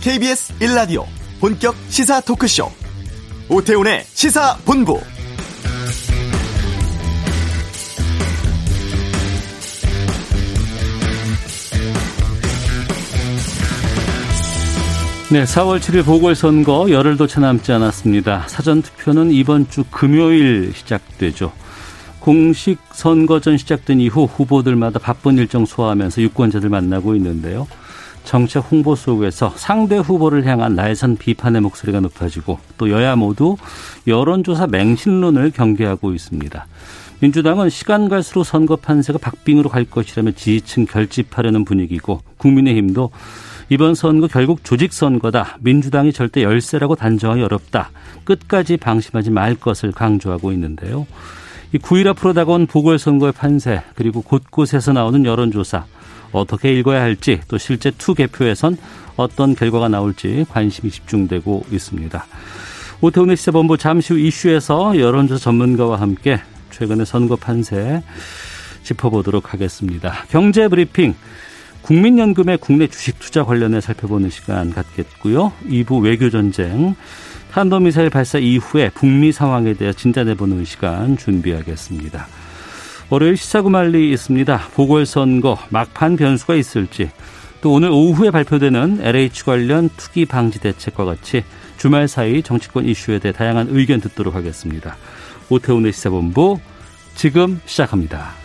KBS 1라디오 본격 시사 토크쇼 오태훈의 시사본부 네, 4월 7일 보궐선거 열흘도 채 남지 않았습니다. 사전투표는 이번 주 금요일 시작되죠. 공식 선거 전 시작된 이후 후보들마다 바쁜 일정 소화하면서 유권자들 만나고 있는데요. 정책 홍보 속에서 상대 후보를 향한 날선 비판의 목소리가 높아지고 또 여야 모두 여론조사 맹신론을 경계하고 있습니다. 민주당은 시간 갈수록 선거 판세가 박빙으로 갈 것이라며 지지층 결집하려는 분위기고 국민의힘도 이번 선거 결국 조직 선거다. 민주당이 절대 열세라고 단정하기 어렵다. 끝까지 방심하지 말 것을 강조하고 있는데요. 이 9일 앞으로 다가온 보궐선거의 판세 그리고 곳곳에서 나오는 여론조사 어떻게 읽어야 할지 또 실제 투 개표에선 어떤 결과가 나올지 관심이 집중되고 있습니다. 오태훈의 시사본부 잠시 후 이슈에서 여론조사 전문가와 함께 최근의 선거 판세 짚어보도록 하겠습니다. 경제 브리핑 국민연금의 국내 주식 투자 관련해 살펴보는 시간 갖겠고요. 2부 외교전쟁, 탄도미사일 발사 이후에 북미 상황에 대해 진단해보는 시간 준비하겠습니다. 월요일 시사구말리 있습니다. 보궐선거 막판 변수가 있을지 또 오늘 오후에 발표되는 LH 관련 투기 방지 대책과 같이 주말 사이 정치권 이슈에 대해 다양한 의견 듣도록 하겠습니다. 오태훈의 시사본부 지금 시작합니다.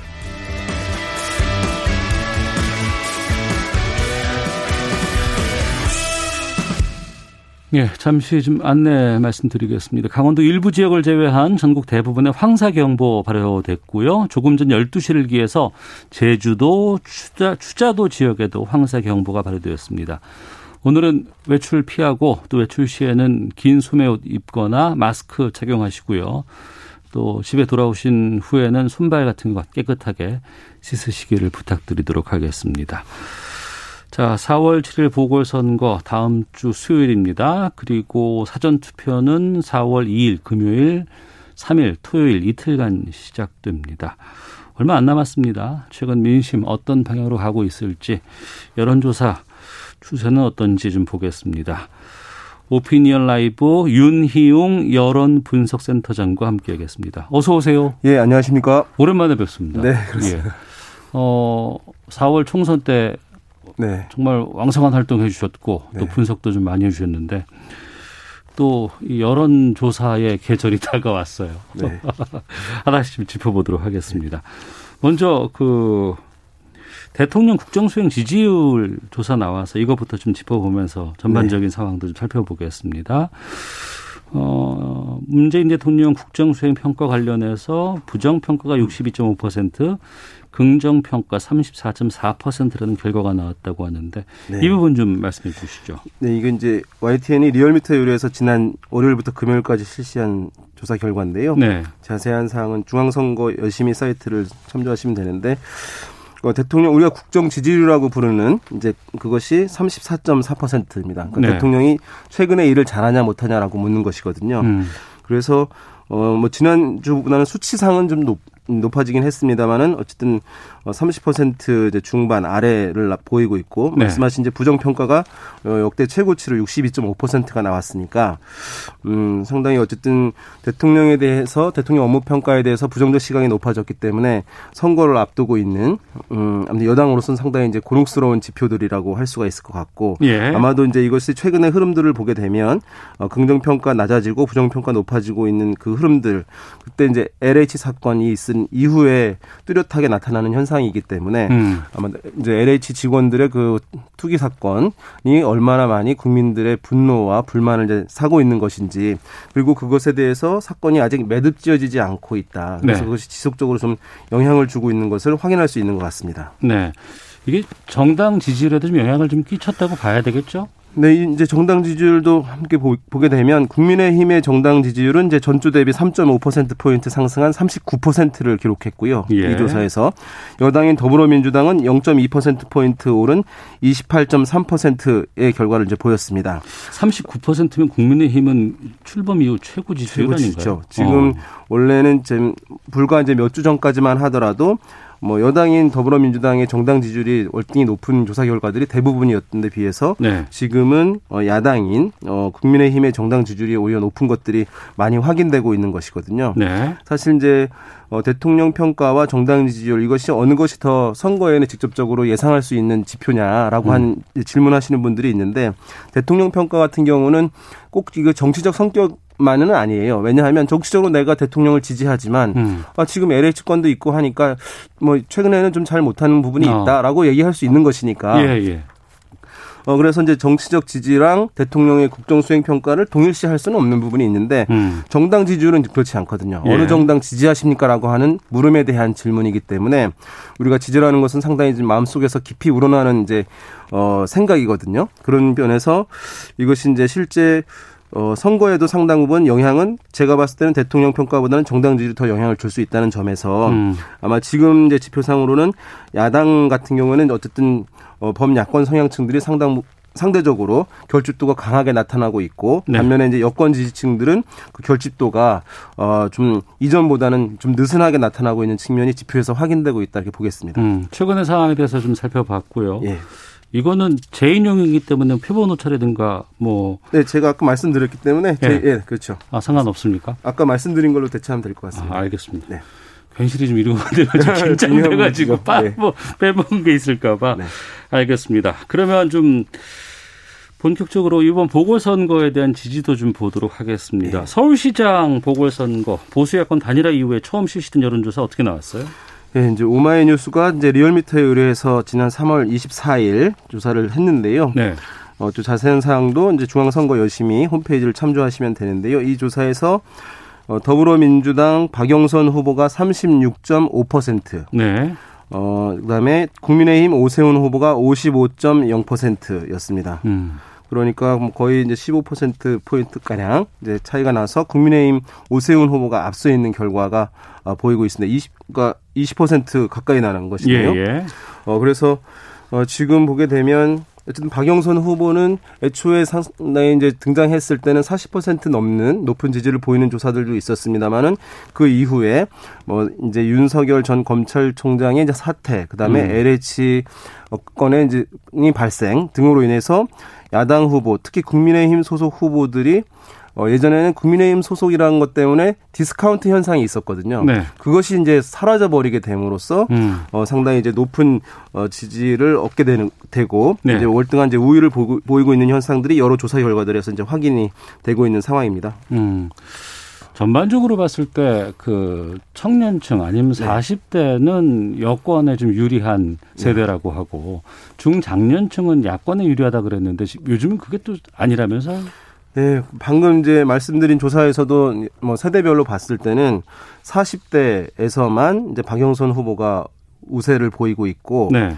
예, 잠시 좀 안내 말씀드리겠습니다. 강원도 일부 지역을 제외한 전국 대부분의 황사경보 발효됐고요. 조금 전 12시를 기해서 제주도, 추자, 추자도 지역에도 황사경보가 발효되었습니다. 오늘은 외출 피하고 또 외출 시에는 긴 소매옷 입거나 마스크 착용하시고요. 또 집에 돌아오신 후에는 손발 같은 것 깨끗하게 씻으시기를 부탁드리도록 하겠습니다. 자, 4월 7일 보궐선거 다음 주 수요일입니다. 그리고 사전투표는 4월 2일 금요일, 3일 토요일 이틀간 시작됩니다. 얼마 안 남았습니다. 최근 민심 어떤 방향으로 가고 있을지 여론조사 추세는 어떤지 좀 보겠습니다. 오피니언 라이브 윤희용 여론 분석센터장과 함께하겠습니다. 어서 오세요. 예, 안녕하십니까? 오랜만에 뵙습니다. 네, 그렇습니다. 예. 어, 4월 총선 때 네. 정말 왕성한 활동해 주셨고 네. 또 분석도 좀 많이 해 주셨는데 또 여론 조사의 계절이 다가왔어요. 네. 하나씩 짚어보도록 하겠습니다. 먼저 그 대통령 국정수행 지지율 조사 나와서 이것부터 좀 짚어보면서 전반적인 네. 상황도 좀 살펴보겠습니다. 어, 문재인 대통령 국정수행 평가 관련해서 부정평가가 62.5%, 긍정 평가 34.4%라는 결과가 나왔다고 하는데 네. 이 부분 좀 말씀해 주시죠. 네, 이건 이제 YTN이 리얼미터 의뢰에서 지난 월요일부터 금요일까지 실시한 조사 결과인데요. 네. 자세한 사항은 중앙선거 열심히 사이트를 참조하시면 되는데 어, 대통령 우리가 국정 지지율이라고 부르는 이제 그것이 34.4%입니다. 그러니까 네. 대통령이 최근에 일을 잘하냐 못하냐라고 묻는 것이거든요. 음. 그래서 어, 뭐, 지난주보다는 수치상은 좀 높, 높아지긴 했습니다만은 어쨌든 30% 어, 이제 중반 아래를 보이고 있고 네. 말씀하신 이제 부정 평가가 어, 역대 최고치로 62.5%가 나왔으니까 음 상당히 어쨌든 대통령에 대해서 대통령 업무 평가에 대해서 부정적 시각이 높아졌기 때문에 선거를 앞두고 있는 음 아무튼 여당으로서는 상당히 이제 곤혹스러운 지표들이라고 할 수가 있을 것 같고 예. 아마도 이제 이것이 최근의 흐름들을 보게 되면 어, 긍정 평가 낮아지고 부정 평가 높아지고 있는 그 흐름들 그때 이제 LH 사건이 있은 이후에 뚜렷하게 나타나는 현상 현상이기 때문에 음. 아마 이제 LH 직원들의 그 투기 사건이 얼마나 많이 국민들의 분노와 불만을 이제 사고 있는 것인지 그리고 그것에 대해서 사건이 아직 매듭지어지지 않고 있다. 그래서 네. 그것이 지속적으로 좀 영향을 주고 있는 것을 확인할 수 있는 것 같습니다. 네. 이게 정당 지지율에도 좀 영향을 좀 끼쳤다고 봐야 되겠죠? 네, 이제 정당 지지율도 함께 보, 게 되면 국민의힘의 정당 지지율은 이제 전주 대비 3.5% 포인트 상승한 39%를 기록했고요. 예. 이 조사에서 여당인 더불어민주당은 0.2% 포인트 오른 28.3%의 결과를 이제 보였습니다. 39%면 국민의힘은 출범 이후 최고 지지율 아닌가요? 지금 어. 원래는 지금 불과 이제 몇 주 전까지만 하더라도 뭐 여당인 더불어민주당의 정당 지지율이 월등히 높은 조사 결과들이 대부분이었던 데 비해서 네. 지금은 어, 야당인 어, 국민의힘의 정당 지지율이 오히려 높은 것들이 많이 확인되고 있는 것이거든요. 네. 사실 이제 어, 대통령 평가와 정당 지지율 이것이 어느 것이 더 선거에는 직접적으로 예상할 수 있는 지표냐라고 음. 한 질문하시는 분들이 있는데 대통령 평가 같은 경우는 꼭 이거 정치적 성격 만은 아니에요. 왜냐하면 정치적으로 내가 대통령을 지지하지만 음. 아, 지금 LH권도 있고 하니까 뭐 최근에는 좀 잘 못하는 부분이 어. 있다라고 얘기할 수 있는 것이니까. 예, 예. 어 그래서 이제 정치적 지지랑 대통령의 국정 수행 평가를 동일시 할 수는 없는 부분이 있는데 음. 정당 지지율은 그렇지 않거든요. 예. 어느 정당 지지하십니까라고 하는 물음에 대한 질문이기 때문에 우리가 지지라는 것은 상당히 마음속에서 깊이 우러나는 이제 어 생각이거든요. 그런 면에서 이것이 이제 실제 어, 선거에도 상당 부분 영향은 제가 봤을 때는 대통령 평가보다는 정당 지지를 더 영향을 줄 수 있다는 점에서 음. 아마 지금 이제 지표상으로는 야당 같은 경우에는 어쨌든 어, 범야권 성향층들이 상당 상대적으로 결집도가 강하게 나타나고 있고 네. 반면에 이제 여권 지지층들은 그 결집도가 어좀 이전보다는 좀 느슨하게 나타나고 있는 측면이 지표에서 확인되고 있다 이렇게 보겠습니다. 음, 최근의 상황에 대해서 좀 살펴봤고요. 예. 이거는 재인용이기 때문에 표본 오차라든가 뭐. 네, 제가 아까 말씀드렸기 때문에. 예, 예 그렇죠. 아, 상관없습니까? 아까 말씀드린 걸로 대체하면 될 것 같습니다. 아, 알겠습니다. 네. 괜시리 좀 이러고 좀 긴장돼가지고 뭐 빼먹은 게 있을까봐. 네. 알겠습니다. 그러면 좀 본격적으로 이번 보궐선거에 대한 지지도 좀 보도록 하겠습니다. 네. 서울시장 보궐선거 보수야권 단일화 이후에 처음 실시된 여론조사 어떻게 나왔어요? 네, 이제 오마이 뉴스가 이제 리얼미터에 의뢰해서 지난 3월 24일 조사를 했는데요. 네. 어, 또 자세한 사항도 이제 중앙선거 여심위 홈페이지를 참조하시면 되는데요. 이 조사에서 어, 더불어민주당 박영선 후보가 36.5%. 네. 어, 그다음에 국민의힘 오세훈 후보가 55.0%였습니다. 음. 그러니까 뭐 거의 이제 15% 포인트 가량 이제 차이가 나서 국민의힘 오세훈 후보가 앞서 있는 결과가 어, 보이고 있습니다. 20 그러니까 20% 가까이 나는 것이네요. 예, 예. 어 그래서 어 지금 보게 되면 어쨌든 박영선 후보는 애초에 상당히 이제 등장했을 때는 40% 넘는 높은 지지를 보이는 조사들도 있었습니다만은 그 이후에 뭐 이제 윤석열 전 검찰총장의 이제 사태, 그다음에 음. LH 건의 이제 발생 등으로 인해서 야당 후보, 특히 국민의힘 소속 후보들이 어, 예전에는 국민의힘 소속이라는 것 때문에 디스카운트 현상이 있었거든요. 네. 그것이 이제 사라져 버리게 됨으로써 음. 어, 상당히 이제 높은 어, 지지를 얻게 되는 되고 네. 이제 월등한 이제 우위를 보고, 보이고 있는 현상들이 여러 조사 결과들에서 이제 확인이 되고 있는 상황입니다. 음. 전반적으로 봤을 때 그 청년층 아니면 네. 40대는 여권에 좀 유리한 세대라고 네. 하고 중장년층은 야권에 유리하다 그랬는데 요즘은 그게 또 아니라면서요? 네, 방금 이제 말씀드린 조사에서도 뭐 세대별로 봤을 때는 40대에서만 이제 박영선 후보가 우세를 보이고 있고 네.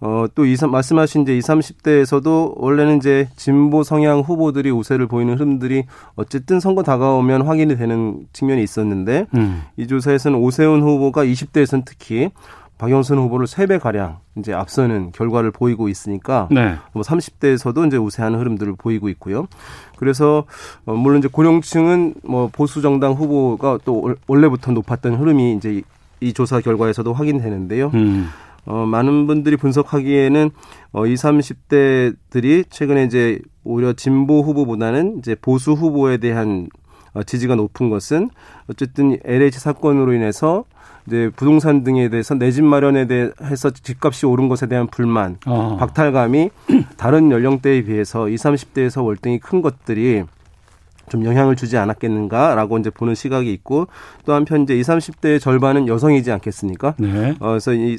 어, 또 이, 말씀하신 이제 20, 30대에서도 원래는 이제 진보 성향 후보들이 우세를 보이는 흐름들이 어쨌든 선거 다가오면 확인이 되는 측면이 있었는데 음. 이 조사에서는 오세훈 후보가 20대에서는 특히 박영선 후보를 3배 가량 이제 앞서는 결과를 보이고 있으니까 네. 뭐 30대에서도 이제 우세한 흐름들을 보이고 있고요. 그래서 어 물론 이제 고령층은 뭐 보수 정당 후보가 또 원래부터 높았던 흐름이 이제 이 조사 결과에서도 확인되는데요. 음. 어, 많은 분들이 분석하기에는 어, 20, 30대들이 최근에 이제 오히려 진보 후보보다는 이제 보수 후보에 대한 어, 지지가 높은 것은 어쨌든 LH 사건으로 인해서 이제 부동산 등에 대해서 내 집 마련에 대해서 집값이 오른 것에 대한 불만, 어. 박탈감이 다른 연령대에 비해서 20, 30대에서 월등히 큰 것들이 좀 영향을 주지 않았겠는가라고 이제 보는 시각이 있고 또 한편 이제 20, 30대의 절반은 여성이지 않겠습니까? 네. 어, 그래서 이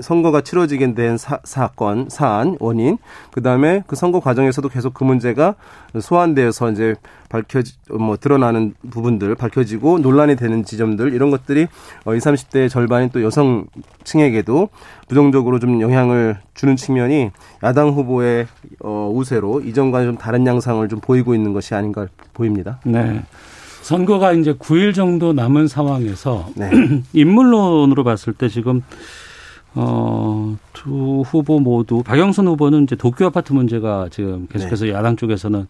선거가 치러지게 된 사, 사건, 사안, 원인, 그 다음에 그 선거 과정에서도 계속 그 문제가 소환되어서 이제 밝혀지, 뭐 드러나는 부분들, 밝혀지고 논란이 되는 지점들, 이런 것들이 어, 20, 30대 절반인 또 여성층에게도 부정적으로 좀 영향을 주는 측면이 야당 후보의 어, 우세로 이전과는 좀 다른 양상을 좀 보이고 있는 것이 아닌가 보입니다. 네. 선거가 이제 9일 정도 남은 상황에서 네. 인물론으로 봤을 때 지금 어, 두 후보 모두 박영선 후보는 이제 도쿄 아파트 문제가 지금 계속해서 네. 야당 쪽에서는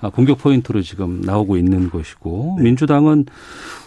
아, 공격 포인트로 지금 나오고 있는 것이고 네. 민주당은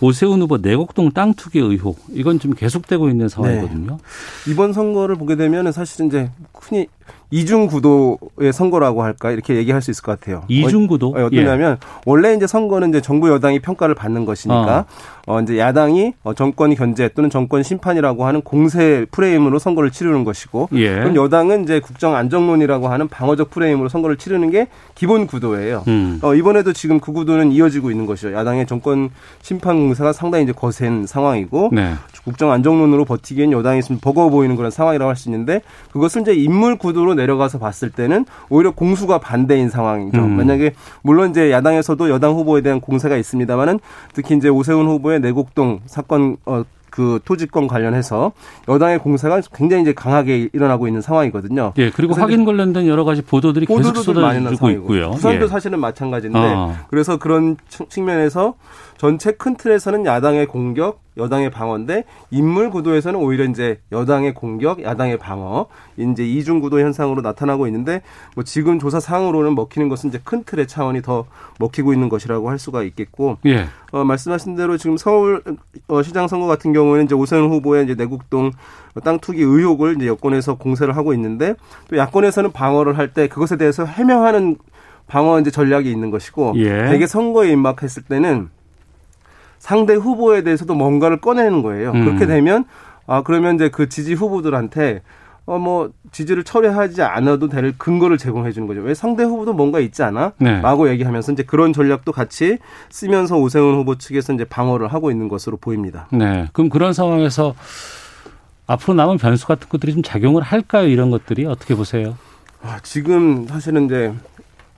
오세훈 후보 내곡동 땅 투기 의혹 이건 좀 계속되고 있는 상황이거든요. 네. 이번 선거를 보게 되면 사실 이제 흔히 이중 구도의 선거라고 할까 이렇게 얘기할 수 있을 것 같아요. 이중 구도? 어, 어떠냐면 예. 원래 이제 선거는 이제 정부 여당이 평가를 받는 것이니까 어, 어 이제 야당이 어, 정권 견제 또는 정권 심판이라고 하는 공세 프레임으로 선거를 치르는 것이고 예. 그럼 여당은 이제 국정 안정론이라고 하는 방어적 프레임으로 선거를 치르는 게 기본 구도예요. 음. 어, 이번에도 지금 그 구도는 이어지고 있는 것이죠. 야당의 정권 심판 공세가 상당히 이제 거센 상황이고 네. 국정 안정론으로 버티기엔 여당이 좀 버거워 보이는 그런 상황이라고 할 수 있는데 그것을 이제 인물 구도로 내려가서 봤을 때는 오히려 공수가 반대인 상황이죠. 음. 만약에 물론 이제 야당에서도 여당 후보에 대한 공세가 있습니다만은 특히 이제 오세훈 후보의 내곡동 사건 어, 그 토지권 관련해서 여당의 공세가 굉장히 이제 강하게 일어나고 있는 상황이거든요. 예, 그리고 확인 관련된 여러 가지 보도들이 계속 쏟아지고 있고요. 부산도 예. 사실은 마찬가지인데 어. 그래서 그런 측면에서 전체 큰 틀에서는 야당의 공격, 여당의 방어인데 인물 구도에서는 오히려 이제 여당의 공격, 야당의 방어, 이제 이중 구도 현상으로 나타나고 있는데 뭐 지금 조사 상으로는 먹히는 것은 이제 큰 틀의 차원이 더 먹히고 있는 것이라고 할 수가 있겠고, 예. 어, 말씀하신 대로 지금 서울 어, 시장 선거 같은 경우에는 이제 오세훈 후보의 이제 내곡동 땅 투기 의혹을 이제 여권에서 공세를 하고 있는데 또 야권에서는 방어를 할 때 그것에 대해서 해명하는 방어 이제 전략이 있는 것이고, 예. 대개 선거에 임박했을 때는 상대 후보에 대해서도 뭔가를 꺼내는 거예요. 음. 그렇게 되면 아 그러면 이제 그 지지 후보들한테 어 뭐 지지를 철회하지 않아도 될 근거를 제공해 주는 거죠. 왜 상대 후보도 뭔가 있지 않아? 네. 라고 얘기하면서 이제 그런 전략도 같이 쓰면서 오세훈 후보 측에서 이제 방어를 하고 있는 것으로 보입니다. 네. 그럼 그런 상황에서 앞으로 남은 변수 같은 것들이 좀 작용을 할까요? 이런 것들이 어떻게 보세요? 아, 지금 사실은 이제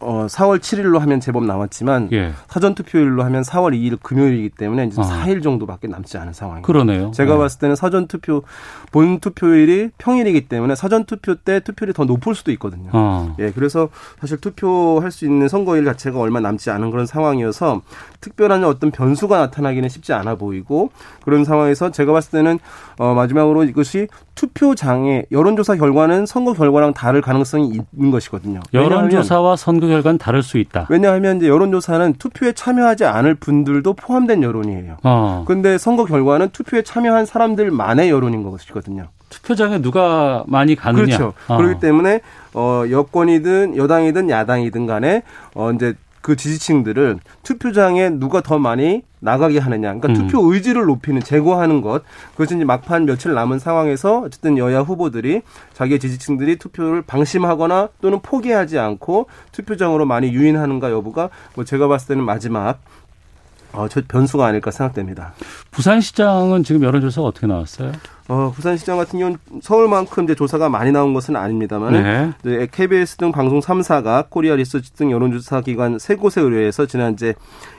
어 4월 7일로 하면 제법 남았지만 예. 사전 투표일로 하면 4월 2일 금요일이기 때문에 이제 아. 4일 정도밖에 남지 않은 상황입니다. 그러네요. 제가 네. 봤을 때는 사전 투표 본 투표일이 평일이기 때문에 사전 투표 때 투표율이 더 높을 수도 있거든요. 아. 예, 그래서 사실 투표할 수 있는 선거일 자체가 얼마 남지 않은 그런 상황이어서 특별한 어떤 변수가 나타나기는 쉽지 않아 보이고 그런 상황에서 제가 봤을 때는 어 마지막으로 이것이 투표장의 여론조사 결과는 선거 결과랑 다를 가능성이 있는 것이거든요. 여론조사와 선거 결과는 다를 수 있다. 왜냐하면 이제 여론조사는 투표에 참여하지 않을 분들도 포함된 여론이에요. 어. 근데 선거 결과는 투표에 참여한 사람들만의 여론인 것이거든요. 투표장에 누가 많이 가느냐. 그렇죠. 어. 그렇기 때문에 어 여권이든 여당이든 야당이든 간에 어 이제 그 지지층들을 투표장에 누가 더 많이 나가게 하느냐. 그러니까 음. 투표 의지를 높이는 제고하는 것. 그것이 이제 막판 며칠 남은 상황에서 어쨌든 여야 후보들이 자기의 지지층들이 투표를 방심하거나 또는 포기하지 않고 투표장으로 많이 유인하는가 여부가 뭐 제가 봤을 때는 마지막 어, 저 변수가 아닐까 생각됩니다. 부산시장은 지금 여론조사가 어떻게 나왔어요? 어, 부산시장 같은 경우는 서울만큼 이제 조사가 많이 나온 것은 아닙니다만, 네. KBS 등 방송 3사가 코리아 리서치 등 여론조사 기관 세 곳에 의뢰해서 지난 이제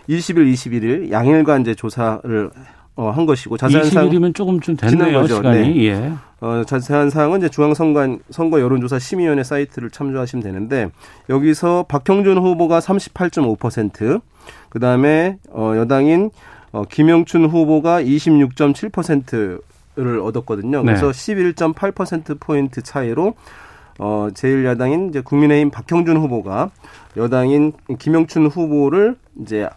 20일, 21일 양일간 이제 조사를 어, 한 것이고 자세한 사항 20일이면 조금 좀 됐네요, 거죠. 시간이. 네. 예. 어, 자세한 사항은 이제 중앙선관 선거 여론조사 심의위원회 사이트를 참조하시면 되는데 여기서 박형준 후보가 38.5%, 그 다음에 어, 여당인 어, 김영춘 후보가 26.7%를 얻었거든요. 그래서 네. 11.8% 포인트 차이로 어, 제1야당인 이제 국민의힘 박형준 후보가 여당인 김영춘 후보를 이제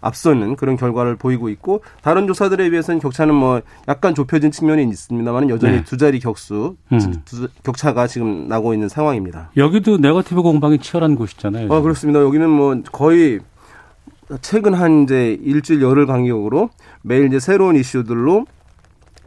앞서는 그런 결과를 보이고 있고 다른 조사들에 비해서는 격차는 뭐 약간 좁혀진 측면이 있습니다만 여전히 네. 두 자리 격수 음. 두, 격차가 지금 나고 있는 상황입니다. 여기도 네거티브 공방이 치열한 곳이잖아요. 아 그렇습니다. 여기는 뭐 거의 최근 한 이제 일주일 열흘 간격으로 매일 이제 새로운 이슈들로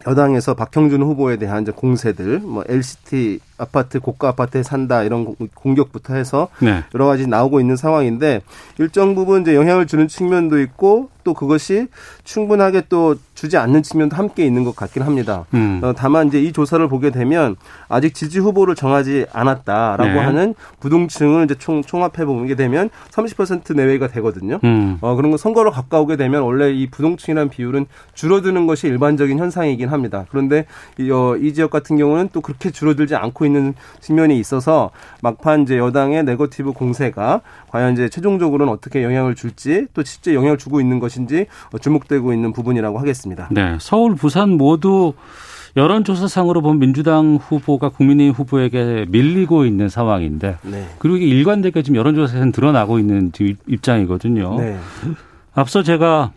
여당에서 박형준 후보에 대한 이제 공세들, 뭐 LCT 아파트 고가 아파트에 산다 이런 공격부터 해서 네. 여러 가지 나오고 있는 상황인데 일정 부분 이제 영향을 주는 측면도 있고 또 그것이 충분하게 또 주지 않는 측면도 함께 있는 것 같긴 합니다. 음. 어, 다만 이제 이 조사를 보게 되면 아직 지지 후보를 정하지 않았다라고 네. 하는 부동층을 이제 총, 총합해 보게 되면 30% 내외가 되거든요. 음. 어, 그런 거 선거로 가까우게 되면 원래 이 부동층이라는 비율은 줄어드는 것이 일반적인 현상이긴 합니다. 그런데 이, 어, 이 지역 같은 경우는 또 그렇게 줄어들지 않고 있는 측면이 있어서 막판 이제 여당의 네거티브 공세가 과연 이제 최종적으로는 어떻게 영향을 줄지 또 실제 영향을 주고 있는 것 인지 주목되고 있는 부분이라고 하겠습니다. 네. 서울, 부산 모두 여론조사상으로 보면 민주당 후보가 국민의힘 후보에게 밀리고 있는 상황인데 네. 그리고 이게 일관되게 지금 여론조사에서는 드러나고 있는 입장이거든요. 네. 앞서 제가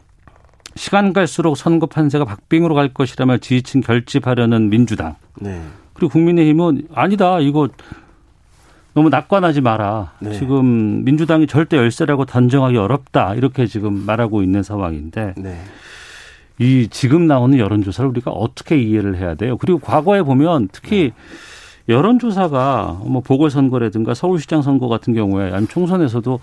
시간 갈수록 선거 판세가 박빙으로 갈 것이라며 지지층 결집하려는 민주당. 네. 그리고 국민의힘은 아니다. 이거 너무 낙관하지 마라. 네. 지금 민주당이 절대 열세라고 단정하기 어렵다. 이렇게 지금 말하고 있는 상황인데 네. 이 지금 나오는 여론조사를 우리가 어떻게 이해를 해야 돼요? 그리고 과거에 보면 특히 네. 여론조사가 뭐 보궐선거라든가 서울시장 선거 같은 경우에 아니면 총선에서도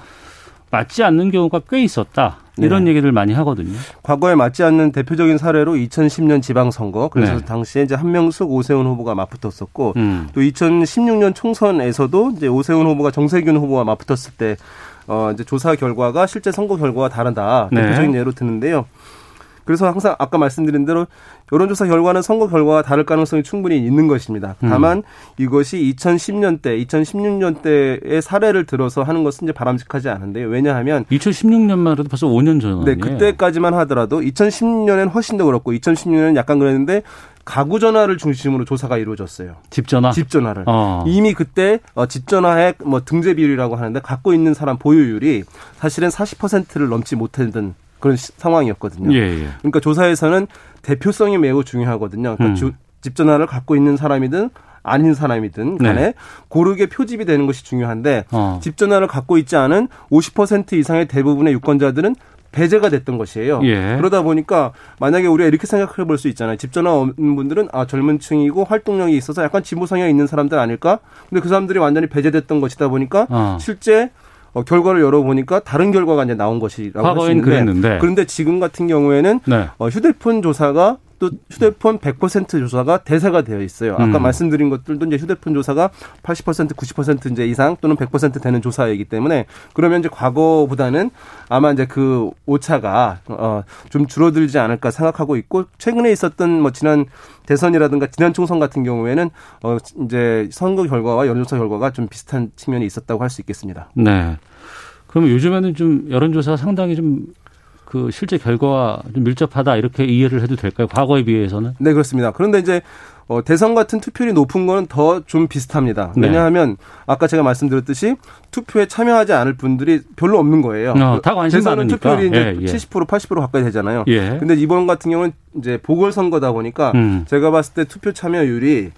맞지 않는 경우가 꽤 있었다. 이런 네. 얘기를 많이 하거든요. 과거에 맞지 않는 대표적인 사례로 2010년 지방선거 그래서 네. 당시에 이제 한명숙 오세훈 후보가 맞붙었었고 음. 또 2016년 총선에서도 이제 오세훈 후보가 정세균 후보와 맞붙었을 때 어, 이제 조사 결과가 실제 선거 결과와 다르다. 네. 대표적인 네. 예로 드는데요. 그래서 항상 아까 말씀드린 대로 여론조사 결과는 선거 결과와 다를 가능성이 충분히 있는 것입니다. 음. 다만 음. 이것이 2010년대, 2016년대의 사례를 들어서 하는 것은 이제 바람직하지 않은데요. 왜냐하면 2016년만 해도 벌써 5년 전 네, 그때까지만 하더라도 2010년에는 훨씬 더 그렇고 2016년은 약간 그랬는데 가구 전화를 중심으로 조사가 이루어졌어요. 집 전화? 집 전화를. 어. 이미 그때 어, 집 전화의 뭐 등재 비율이라고 하는데 갖고 있는 사람 보유율이 사실은 40%를 넘지 못했던 그런 시, 상황이었거든요. 예, 예. 그러니까 조사에서는 대표성이 매우 중요하거든요. 그러니까 음. 주, 집 전화를 갖고 있는 사람이든 아닌 사람이든 간에 네. 고르게 표집이 되는 것이 중요한데 어. 집 전화를 갖고 있지 않은 50% 이상의 대부분의 유권자들은 배제가 됐던 것이에요. 예. 그러다 보니까 만약에 우리가 이렇게 생각해 볼 수 있잖아요. 집 전화 없는 분들은 아 젊은 층이고 활동력이 있어서 약간 진보 성향이 있는 사람들 아닐까? 근데 그 사람들이 완전히 배제됐던 것이다 보니까 어. 실제 어, 결과를 열어보니까 다른 결과가 이제 나온 것이라고 할수 있는데 그랬는데. 그런데 지금 같은 경우에는 네. 어, 휴대폰 조사가 또 휴대폰 100% 조사가 대세가 되어 있어요. 아까 음. 말씀드린 것들도 이제 휴대폰 조사가 80% 90% 이제 이상 또는 100% 되는 조사이기 때문에 그러면 이제 과거보다는 아마 이제 그 오차가 어좀 줄어들지 않을까 생각하고 있고 최근에 있었던 뭐 지난 대선이라든가 지난 총선 같은 경우에는 어 이제 선거 결과와 여론조사 결과가 좀 비슷한 측면이 있었다고 할 수 있겠습니다. 네. 그럼 요즘에는 좀 여론조사 상당히 좀 그 실제 결과와 좀 밀접하다 이렇게 이해를 해도 될까요? 과거에 비해서는? 네, 그렇습니다. 그런데 이제 어, 대선 같은 투표율이 높은 거는 더 좀 비슷합니다. 네. 왜냐하면 네. 아까 제가 말씀드렸듯이 투표에 참여하지 않을 분들이 별로 없는 거예요. 어, 다 관심 대선은 많으니까. 투표율이 이제 예, 예. 70% 80% 가까이 되잖아요. 예. 근데 이번 같은 경우는 이제 보궐선거다 보니까 음. 제가 봤을 때 투표 참여율이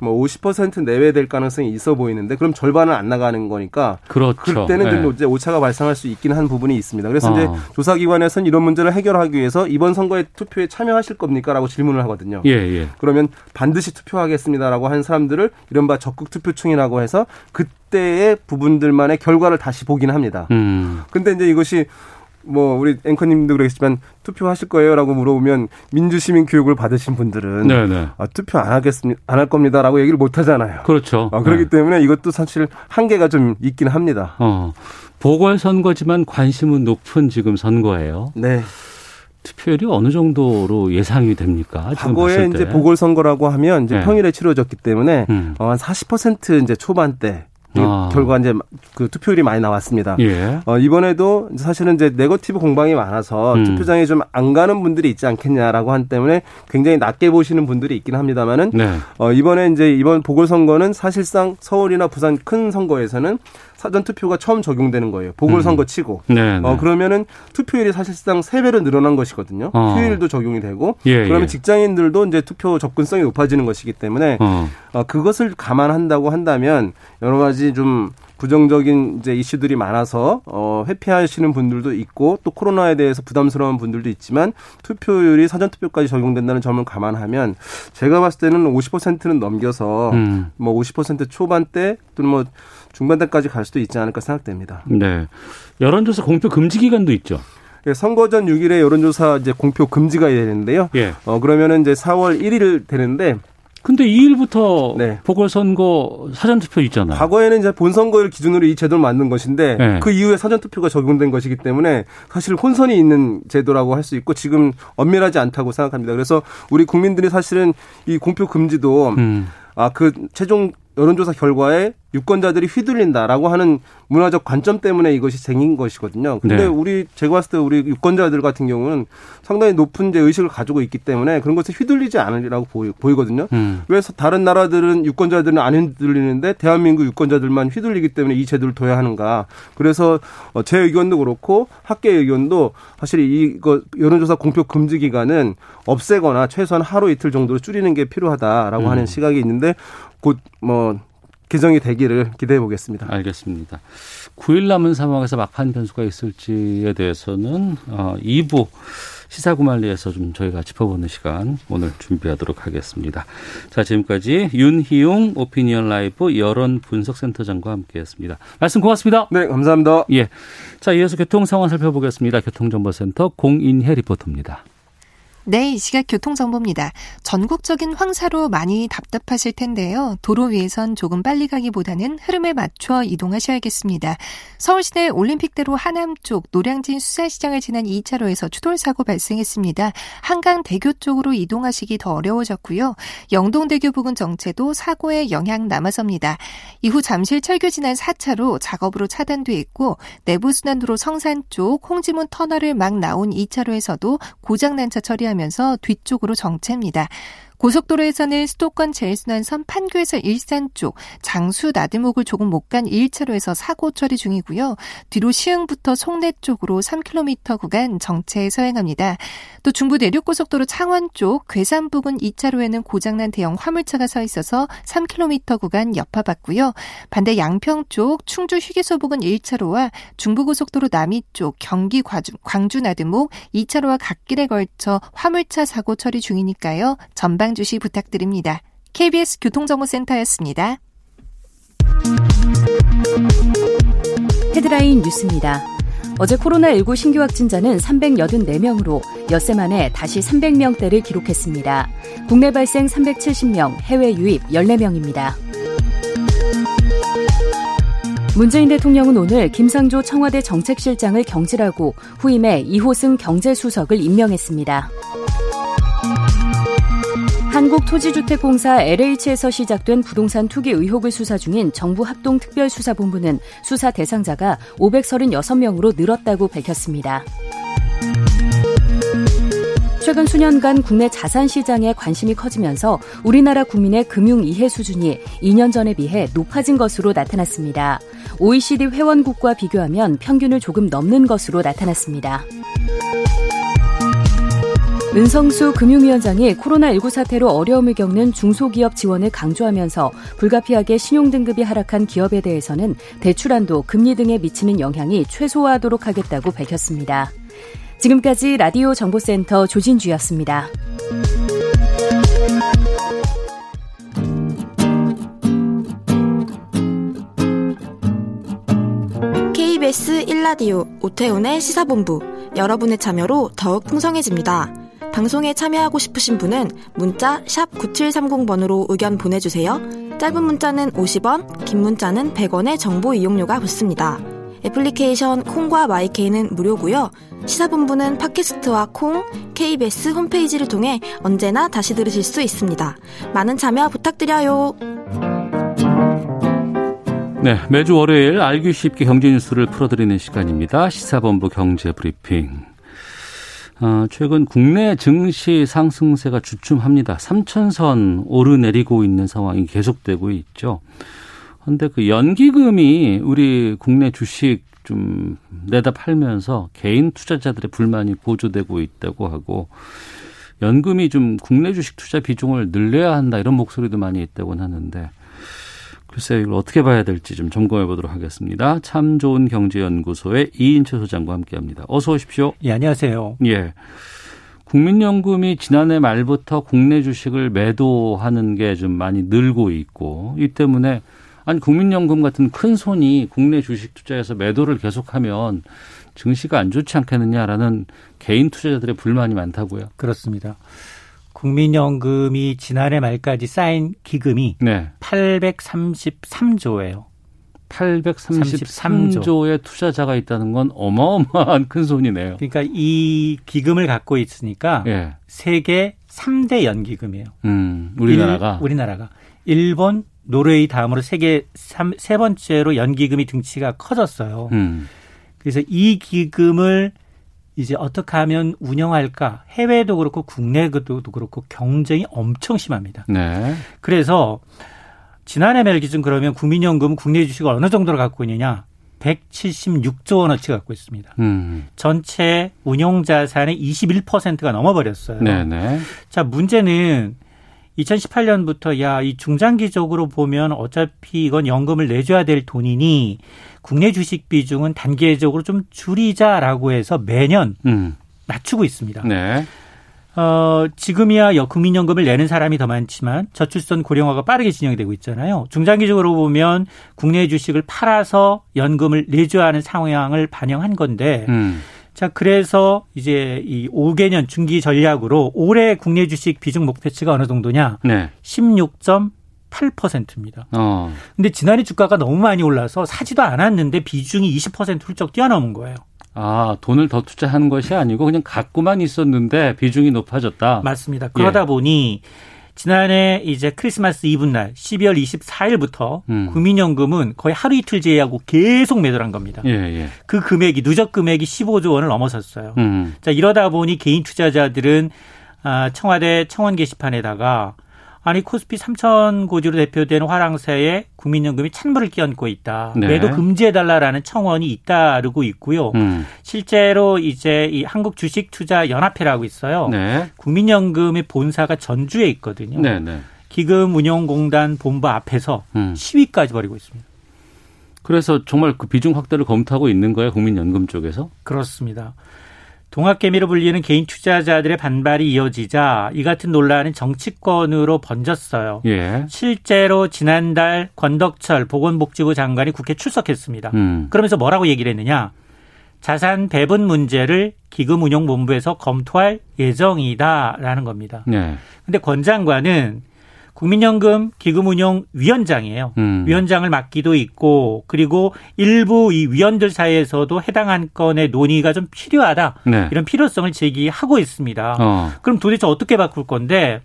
뭐 50% 내외 될 가능성이 있어 보이는데 그럼 절반은 안 나가는 거니까 그렇죠. 그때는 네. 이제 오차가 발생할 수 있긴 한 부분이 있습니다. 그래서 어. 이제 조사기관에서는 이런 문제를 해결하기 위해서 이번 선거에 투표에 참여하실 겁니까라고 질문을 하거든요. 예, 예. 그러면 반드시 투표하겠습니다라고 하는 사람들을 이른바 적극 투표층이라고 해서 그때의 부분들만의 결과를 다시 보긴 합니다. 음. 근데 이제 이것이 뭐 우리 앵커님도 그러겠지만 투표하실 거예요라고 물어보면 민주시민 교육을 받으신 분들은 네네. 아, 투표 안 하겠습니다 안 할 겁니다라고 얘기를 못 하잖아요. 그렇죠. 아, 그렇기 네. 때문에 이것도 사실 한계가 좀 있긴 합니다. 어. 보궐 선거지만 관심은 높은 지금 선거예요. 네. 투표율이 어느 정도로 예상이 됩니까? 과거에 이제 보궐선거라고 하면 이제 네. 평일에 치러졌기 때문에 음. 어, 한40% 이제 초반대 아. 결과 이제 그 투표율이 많이 나왔습니다. 예. 어, 이번에도 사실은 이제 네거티브 공방이 많아서 음. 투표장에 좀 안 가는 분들이 있지 않겠냐라고 한 때문에 굉장히 낮게 보시는 분들이 있긴 합니다만은 네. 어, 이번에 이제 이번 보궐선거는 사실상 서울이나 부산 큰 선거에서는 사전 투표가 처음 적용되는 거예요. 보궐선거 음. 치고. 네, 네. 어, 그러면은 투표율이 사실상 세배로 늘어난 것이거든요. 어. 휴일도 적용이 되고. 예, 그러면 예. 직장인들도 이제 투표 접근성이 높아지는 것이기 때문에 어. 어, 그것을 감안한다고 한다면 여러 가지 좀 부정적인 이제 이슈들이 많아서 어 회피하시는 분들도 있고 또 코로나에 대해서 부담스러운 분들도 있지만 투표율이 사전 투표까지 적용된다는 점을 감안하면 제가 봤을 때는 50%는 넘겨서 음. 뭐50% 초반대 또는 뭐 중반대까지 갈 수도 있지 않을까 생각됩니다. 네. 여론조사 공표 금지 기간도 있죠. 예, 선거 전 6일에 여론조사 이제 공표 금지가 되는데요. 예. 어 그러면은 이제 4월 1일 되는데 근데 2일부터 네. 보궐선거 사전투표 있잖아요. 과거에는 이제 본선거를 기준으로 이 제도를 만든 것인데 네. 그 이후에 사전투표가 적용된 것이기 때문에 사실 혼선이 있는 제도라고 할 수 있고 지금 엄밀하지 않다고 생각합니다. 그래서 우리 국민들이 사실은 이 공표 금지도 음. 아그 최종 여론조사 결과에 유권자들이 휘둘린다라고 하는 문화적 관점 때문에 이것이 생긴 것이거든요. 근데 네. 우리 제가 봤을 때 우리 유권자들 같은 경우는 상당히 높은 이제 의식을 가지고 있기 때문에 그런 것에 휘둘리지 않으리라고 보이, 거든요 음. 왜 다른 나라들은 유권자들은 안 휘둘리는데 대한민국 유권자들만 휘둘리기 때문에 이 제도를 둬야 하는가. 그래서 어, 제 의견도 그렇고 학계 의견도 사실 이거 여론조사 공표 금지 기간은 없애거나 최소한 하루 이틀 정도로 줄이는 게 필요하다라고 음. 하는 시각이 있는데 곧 뭐 개정이 되기를 기대해 보겠습니다. 알겠습니다. 9일 남은 상황에서 막판 변수가 있을지에 대해서는 어, 2부 시사구말리에서 좀 저희가 짚어보는 시간 오늘 준비하도록 하겠습니다. 자, 지금까지 윤희용 오피니언 라이브 여론 분석센터장과 함께했습니다. 말씀 고맙습니다. 네, 감사합니다. 예. 자, 이어서 교통 상황 살펴보겠습니다. 교통정보센터 공인혜 리포터입니다. 네, 이 시각 교통정보입니다. 전국적인 황사로 많이 답답하실 텐데요. 도로 위에선 조금 빨리 가기보다는 흐름에 맞춰 이동하셔야겠습니다. 서울시내 올림픽대로 하남 쪽 노량진 수산시장을 지난 2차로에서 추돌사고 발생했습니다. 한강대교 쪽으로 이동하시기 더 어려워졌고요. 영동대교 부근 정체도 사고의 영향 남아섭니다. 이후 잠실 철교 지난 4차로 작업으로 차단돼 있고 내부순환도로 성산 쪽 홍지문 터널을 막 나온 2차로에서도 고장난 차 처리합니 다. 하면서 뒤쪽으로 정체입니다. 고속도로에서는 수도권 제일순환선 판교에서 일산 쪽 장수 나들목을 조금 못 간 1차로에서 사고 처리 중이고요. 뒤로 시흥부터 송내 쪽으로 3km 구간 정체 서행합니다. 또 중부 내륙고속도로 창원 쪽 괴산 부근 2차로에는 고장난 대형 화물차가 서 있어서 3km 구간 여파받고요. 반대 양평 쪽 충주 휴게소 부근 1차로와 중부고속도로 남이 쪽 경기 광주 나들목 2차로와 갓길에 걸쳐 화물차 사고 처리 중이니까요. 전방 주시 부탁드립니다. KBS 교통정보센터였습니다. 헤드라인 뉴스입니다. 어제 코로나19 신규 확진자는 384명으로 엿새 만에 다시 300명대를 기록했습니다. 국내 발생 370명, 해외 유입 14명입니다. 문재인 대통령은 오늘 김상조 청와대 정책실장을 경질하고 후임에 이호승 경제수석을 임명했습니다. 한국토지주택공사 LH에서 시작된 부동산 투기 의혹을 수사 중인 정부 합동특별수사본부는 수사 대상자가 536명으로 늘었다고 밝혔습니다. 최근 수년간 국내 자산 시장에 관심이 커지면서 우리나라 국민의 금융 이해 수준이 2년 전에 비해 높아진 것으로 나타났습니다. OECD 회원국과 비교하면 평균을 조금 넘는 것으로 나타났습니다. 은성수 금융위원장이 코로나19 사태로 어려움을 겪는 중소기업 지원을 강조하면서 불가피하게 신용등급이 하락한 기업에 대해서는 대출한도 금리 등에 미치는 영향이 최소화하도록 하겠다고 밝혔습니다. 지금까지 라디오 정보센터 조진주였습니다. KBS 1라디오 오태훈의 시사본부 여러분의 참여로 더욱 풍성해집니다. 방송에 참여하고 싶으신 분은 문자 9730번으로 의견 보내주세요. 짧은 문자는 50원, 긴 문자는 100원의 정보 이용료가 붙습니다. 애플리케이션 콩과 마이케이는 무료고요. 시사본부는 팟캐스트와 콩, KBS 홈페이지를 통해 언제나 다시 들으실 수 있습니다. 많은 참여 부탁드려요. 네, 매주 월요일 알기 쉽게 경제 뉴스를 풀어드리는 시간입니다. 시사본부 경제브리핑. 어, 최근 국내 증시 상승세가 주춤합니다. 3천선 오르내리고 있는 상황이 계속되고 있죠. 그런데 그 연기금이 우리 국내 주식 좀 내다 팔면서 개인 투자자들의 불만이 고조되고 있다고 하고 연금이 좀 국내 주식 투자 비중을 늘려야 한다 이런 목소리도 많이 있다고 하는데 글쎄요, 이걸 어떻게 봐야 될지 좀 점검해 보도록 하겠습니다. 참 좋은 경제연구소의 이인철 소장과 함께 합니다. 어서 오십시오. 예, 안녕하세요. 예. 국민연금이 지난해 말부터 국내 주식을 매도하는 게 좀 많이 늘고 있고, 이 때문에 아니 국민연금 같은 큰 손이 국내 주식 투자에서 매도를 계속하면 증시가 안 좋지 않겠느냐라는 개인 투자자들의 불만이 많다고요. 그렇습니다. 국민연금이 지난해 말까지 쌓인 기금이 네. 833조예요. 833조의 투자자가 있다는 건 어마어마한 큰 손이네요. 그러니까 이 기금을 갖고 있으니까 예. 세계 3대 연기금이에요. 음, 우리나라가 일, 우리나라가 일본, 노르웨이 다음으로 세계 3, 세 번째로 연기금이 등치가 커졌어요. 음. 그래서 이 기금을 이제 어떻게 하면 운영할까? 해외도 그렇고 국내도 그렇고 경쟁이 엄청 심합니다. 네. 그래서 지난해 말 기준 그러면 국민연금 국내 주식을 어느 정도로 갖고 있느냐? 176조 원어치 갖고 있습니다. 음. 전체 운용 자산의 21%가 넘어버렸어요. 네네. 자 문제는 2018년부터 야 이 중장기적으로 보면 어차피 이건 연금을 내줘야 될 돈이니 국내 주식 비중은 단계적으로 좀 줄이자라고 해서 매년 음. 낮추고 있습니다. 네. 어, 지금이야 국민연금을 내는 사람이 더 많지만 저출산 고령화가 빠르게 진행이 되고 있잖아요. 중장기적으로 보면 국내 주식을 팔아서 연금을 내줘야 하는 상황을 반영한 건데 음. 자, 그래서 이제 이 5개년 중기 전략으로 올해 국내 주식 비중 목표치가 어느 정도냐? 네. 16.8%입니다. 어. 근데 지난해 주가가 너무 많이 올라서 사지도 않았는데 비중이 20% 훌쩍 뛰어넘은 거예요. 아, 돈을 더 투자하는 것이 아니고 그냥 갖고만 있었는데 비중이 높아졌다. 맞습니다. 그러다 예. 보니 지난해 이제 크리스마스 이브날 12월 24일부터 음. 국민연금은 거의 하루 이틀 제외하고 계속 매도를 한 겁니다. 예, 예. 그 금액이 누적 금액이 15조 원을 넘어섰어요. 음. 자 이러다 보니 개인 투자자들은 아, 청와대 청원 게시판에다가 아니 코스피 3천 고지로 대표되는 화랑새에 국민연금이 찬물을 끼얹고 있다. 네. 매도 금지해달라라는 청원이 잇따르고 있고요. 음. 실제로 이제 이 한국 주식 투자 연합회라고 있어요. 네. 국민연금의 본사가 전주에 있거든요. 네, 네. 기금운용공단 본부 앞에서 음. 시위까지 벌이고 있습니다. 그래서 정말 그 비중 확대를 검토하고 있는 거예요, 국민연금 쪽에서? 그렇습니다. 동학개미로 불리는 개인 투자자들의 반발이 이어지자 이 같은 논란은 정치권으로 번졌어요. 예. 실제로 지난달 권덕철 보건복지부 장관이 국회 출석했습니다. 음. 그러면서 뭐라고 얘기를 했느냐? 자산 배분 문제를 기금운용본부에서 검토할 예정이다라는 겁니다. 네. 근데 권 장관은 국민연금 기금운용위원장이에요. 음. 위원장을 맡기도 있고 그리고 일부 이 위원들 사이에서도 해당 안건의 논의가 좀 필요하다 네. 이런 필요성을 제기하고 있습니다. 어. 그럼 도대체 어떻게 바꿀 건데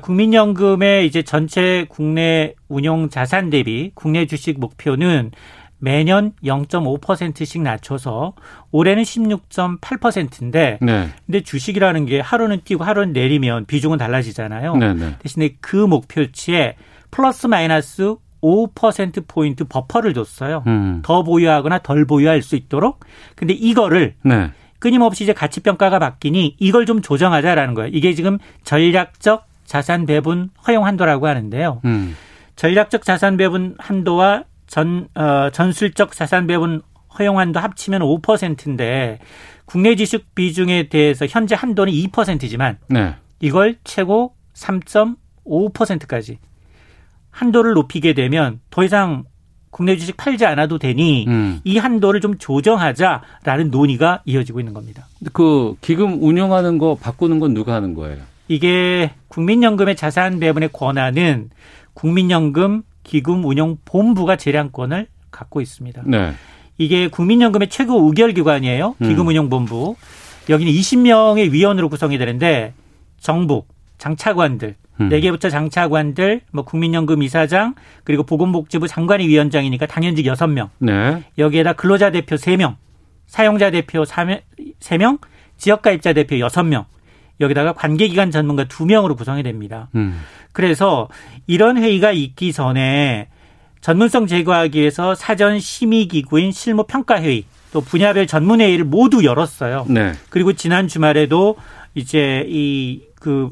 국민연금의 이제 전체 국내 운용 자산 대비 국내 주식 목표는 매년 0.5%씩 낮춰서 올해는 16.8%인데 네. 근데 주식이라는 게 하루는 뛰고 하루는 내리면 비중은 달라지잖아요. 네, 네. 대신에 그 목표치에 플러스 마이너스 5% 포인트 버퍼를 줬어요. 음. 더 보유하거나 덜 보유할 수 있도록. 근데 이거를 네. 끊임없이 이제 가치 평가가 바뀌니 이걸 좀 조정하자라는 거예요. 이게 지금 전략적 자산 배분 허용 한도라고 하는데요. 음. 전략적 자산 배분 한도와 전, 어, 전술적 자산 배분 허용한도 합치면 5%인데 국내 지식 비중에 대해서 현재 한도는 2%지만 네. 이걸 최고 3.5%까지 한도를 높이게 되면 더 이상 국내 주식 팔지 않아도 되니 음. 이 한도를 좀 조정하자라는 논의가 이어지고 있는 겁니다. 그 기금 운영하는 거 바꾸는 건 누가 하는 거예요? 이게 국민연금의 자산 배분의 권한은 국민연금 기금 운용 본부가 재량권을 갖고 있습니다. 네. 이게 국민연금의 최고 의결 기관이에요. 음. 기금 운용 본부. 여기는 20명의 위원으로 구성이 되는데 정부, 장차관들, 음. 4개부터 장차관들, 뭐 국민연금 이사장, 그리고 보건복지부 장관이 위원장이니까 당연직 6명. 네. 여기에다 근로자 대표 3명, 사용자 대표 3명, 지역가입자 대표 6명. 여기다가 관계기관 전문가 2명으로 구성이 됩니다. 음. 그래서 이런 회의가 있기 전에 전문성 제거하기 위해서 사전 심의 기구인 실무 평가 회의 또 분야별 전문 회의를 모두 열었어요. 네. 그리고 지난 주말에도 이제 이 그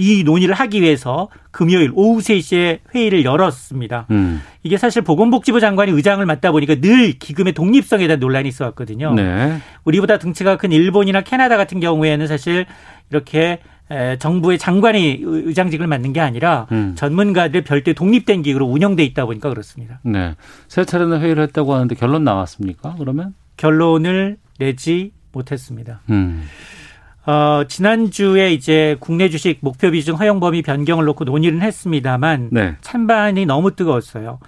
이 논의를 하기 위해서 금요일 오후 3시에 회의를 열었습니다. 음. 이게 사실 보건복지부 장관이 의장을 맡다 보니까 늘 기금의 독립성에 대한 논란이 있어 왔거든요. 네. 우리보다 등치가 큰 일본이나 캐나다 같은 경우에는 사실 이렇게 정부의 장관이 의장직을 맡는 게 아니라 음. 전문가들 별도의 독립된 기구로 운영돼 있다 보니까 그렇습니다. 네. 세 차례나 회의를 했다고 하는데 결론 나왔습니까? 그러면? 결론을 내지 못했습니다. 음. 어, 지난주에 이제 국내 주식 목표 비중 허용 범위 변경을 놓고 논의를 했습니다만 네. 찬반이 너무 뜨거웠어요.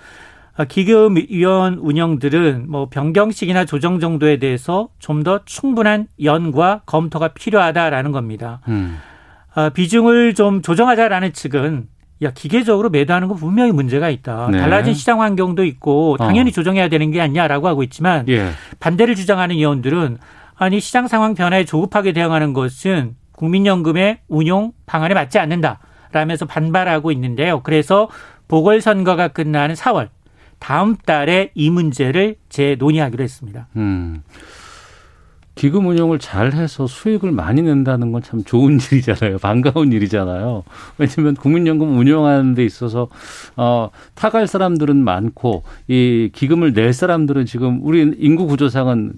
어, 기금위원 운영들은 뭐 변경식이나 조정 정도에 대해서 좀 더 충분한 연과 검토가 필요하다라는 겁니다. 음. 어, 비중을 좀 조정하자라는 측은 야 기계적으로 매도하는 건 분명히 문제가 있다. 네. 달라진 시장 환경도 있고 당연히 어. 조정해야 되는 게 아니냐라고 하고 있지만 예. 반대를 주장하는 의원들은 아니 시장 상황 변화에 조급하게 대응하는 것은 국민연금의 운용 방안에 맞지 않는다라면서 반발하고 있는데요. 그래서 보궐선거가 끝나는 4월 다음 달에 이 문제를 재논의하기로 했습니다. 음. 기금 운용을 잘 해서 수익을 많이 낸다는 건 참 좋은 일이잖아요. 반가운 일이잖아요. 왜냐하면 국민연금 운영하는 데 있어서 어, 타갈 사람들은 많고 이 기금을 낼 사람들은 지금 우리 인구 구조상은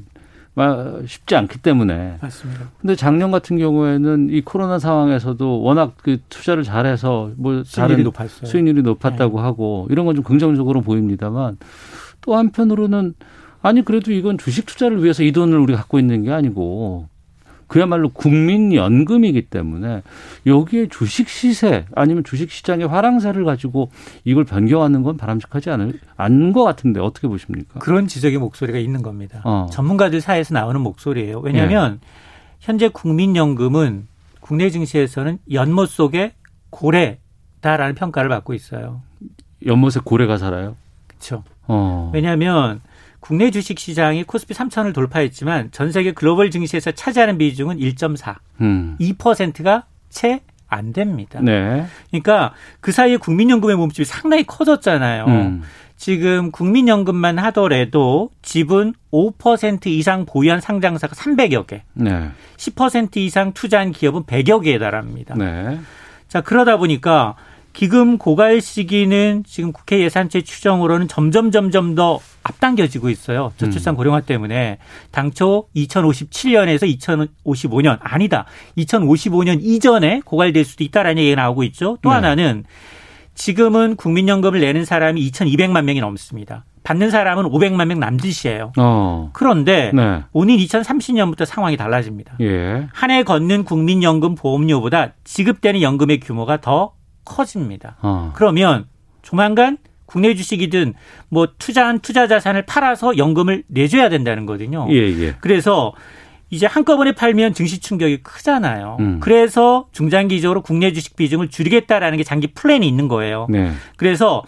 쉽지 않기 때문에. 맞습니다. 근데 작년 같은 경우에는 이 코로나 상황에서도 워낙 그 투자를 잘해서 뭐 수익률이 높았어요. 수익률이 높았다고 네. 하고 이런 건 좀 긍정적으로 보입니다만 또 한편으로는 아니 그래도 이건 주식 투자를 위해서 이 돈을 우리 가 갖고 있는 게 아니고 그야말로 국민연금이기 때문에 여기에 주식 시세 아니면 주식 시장의 화랑세를 가지고 이걸 변경하는 건 바람직하지 않을 않은 것 같은데 어떻게 보십니까? 그런 지적의 목소리가 있는 겁니다. 어. 전문가들 사이에서 나오는 목소리예요. 왜냐하면 예. 현재 국민연금은 국내 증시에서는 연못 속에 고래다라는 평가를 받고 있어요. 연못에 고래가 살아요? 그렇죠. 어. 왜냐하면 국내 주식 시장이 코스피 3천을 돌파했지만 전 세계 글로벌 증시에서 차지하는 비중은 1.4. 음. 2%가 채 안 됩니다. 네. 그러니까 그 사이에 국민연금의 몸집이 상당히 커졌잖아요. 음. 지금 국민연금만 하더라도 지분 5% 이상 보유한 상장사가 300여 개. 네. 10% 이상 투자한 기업은 100여 개에 달합니다. 네. 자, 그러다 보니까 기금 고갈 시기는 지금 국회 예산체 추정으로는 점점 점점 더 앞당겨지고 있어요. 저출산 음. 고령화 때문에 당초 2057년에서 2055년 아니다. 2055년 이전에 고갈될 수도 있다라는 얘기가 나오고 있죠. 또 네. 하나는 지금은 국민연금을 내는 사람이 2,200만 명이 넘습니다. 받는 사람은 500만 명 남짓이에요. 어. 그런데 네. 오는 2030년부터 상황이 달라집니다. 예. 한해 걷는 국민연금 보험료보다 지급되는 연금의 규모가 더 커집니다. 어. 그러면 조만간 국내 주식이든 뭐 투자한 투자 자산을 팔아서 연금을 내줘야 된다는 거거든요. 예, 예. 그래서 이제 한꺼번에 팔면 증시 충격이 크잖아요. 음. 그래서 중장기적으로 국내 주식 비중을 줄이겠다라는 게 장기 플랜이 있는 거예요. 네. 그래서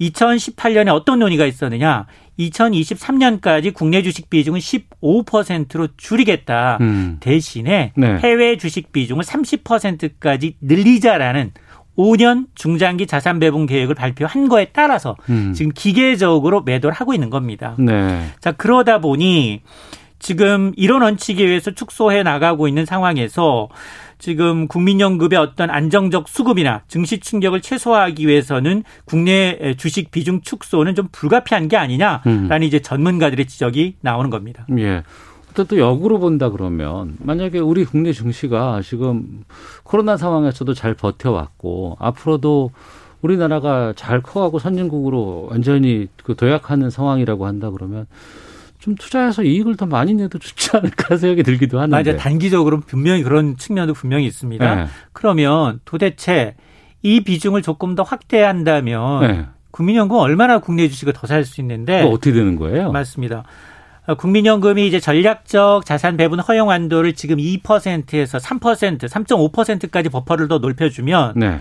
2018년에 어떤 논의가 있었느냐? 2023년까지 국내 주식 비중은 15%로 줄이겠다. 음. 대신에 네. 해외 주식 비중을 30%까지 늘리자라는 5년 중장기 자산 배분 계획을 발표한 거에 따라서 음. 지금 기계적으로 매도를 하고 있는 겁니다. 네. 자, 그러다 보니 지금 이런 원칙에 의해서 축소해 나가고 있는 상황에서 지금 국민연금의 어떤 안정적 수급이나 증시 충격을 최소화하기 위해서는 국내 주식 비중 축소는 좀 불가피한 게 아니냐라는 음. 이제 전문가들의 지적이 나오는 겁니다. 예. 또 역으로 본다 그러면 만약에 우리 국내 증시가 지금 코로나 상황에서도 잘 버텨왔고 앞으로도 우리나라가 잘 커가고 선진국으로 완전히 그 도약하는 상황이라고 한다 그러면 좀 투자해서 이익을 더 많이 내도 좋지 않을까 생각이 들기도 하는데. 맞아 단기적으로 분명히 그런 측면도 분명히 있습니다. 네. 그러면 도대체 이 비중을 조금 더 확대한다면 네. 국민연금 얼마나 국내 주식을 더 살 수 있는데 어떻게 되는 거예요? 맞습니다. 어, 국민연금이 이제 전략적 자산 배분 허용 한도를 지금 2%에서 3%, 3.5%까지 버퍼를 더 높여주면 네.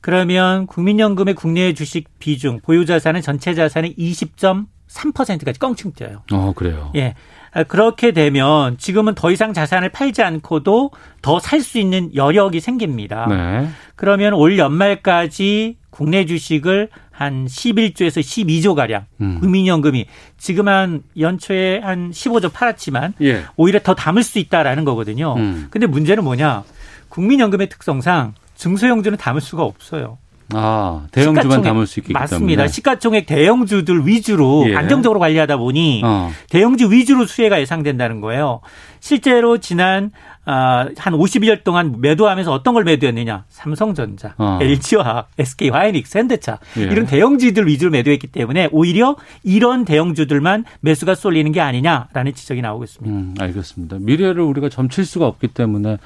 그러면 국민연금의 국내 주식 비중 보유 자산은 전체 자산의 20.3%까지 껑충 뛰어요. 어, 그래요. 예. 아, 그렇게 되면 지금은 더 이상 자산을 팔지 않고도 더 살 수 있는 여력이 생깁니다. 네. 그러면 올 연말까지 국내 주식을 한 11조에서 12조 가량 음. 국민연금이 지금 한 연초에 한 15조 팔았지만 예. 오히려 더 담을 수 있다라는 거거든요. 음. 근데 문제는 뭐냐? 국민연금의 특성상 증소형주는 담을 수가 없어요. 아, 대형주만 담을 수 있기 때문에. 맞습니다. 시가총액 대형주들 위주로 예. 안정적으로 관리하다 보니 어. 대형주 위주로 수혜가 예상된다는 거예요. 실제로 지난 아, 한 50일 동안 매도하면서 어떤 걸 매도했느냐? 삼성전자, 어. LG화학, SK 하이닉스, 현대차 예. 이런 대형주들 위주로 매도했기 때문에 오히려 이런 대형주들만 매수가 쏠리는 게 아니냐라는 지적이 나오고 있습니다. 음, 알겠습니다. 미래를 우리가 점칠 수가 없기 때문에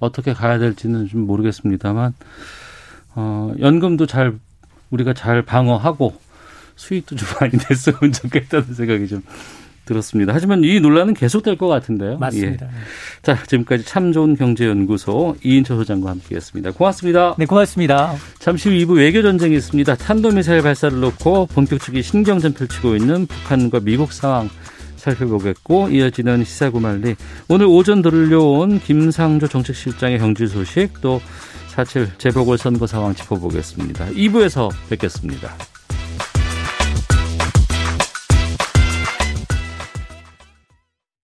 어떻게 가야 될지는 좀 모르겠습니다만 어, 연금도 잘 우리가 잘 방어하고 수익도 좀 많이 냈으면 좋겠다는 생각이 좀 들었습니다. 하지만 이 논란은 계속될 것 같은데요. 맞습니다. 예. 자, 지금까지 참 좋은 경제연구소 이인철 소장과 함께했습니다. 고맙습니다. 네, 고맙습니다. 잠시 후 2부 외교 전쟁이 있습니다. 탄도미사일 발사를 놓고 본격적인 신경전 펼치고 있는 북한과 미국 상황 살펴보겠고 이어지는 시사구말리 오늘 오전 들려온 김상조 정책실장의 경질 소식 또 4.7 재보궐선거 상황 짚어보겠습니다. 2부에서 뵙겠습니다.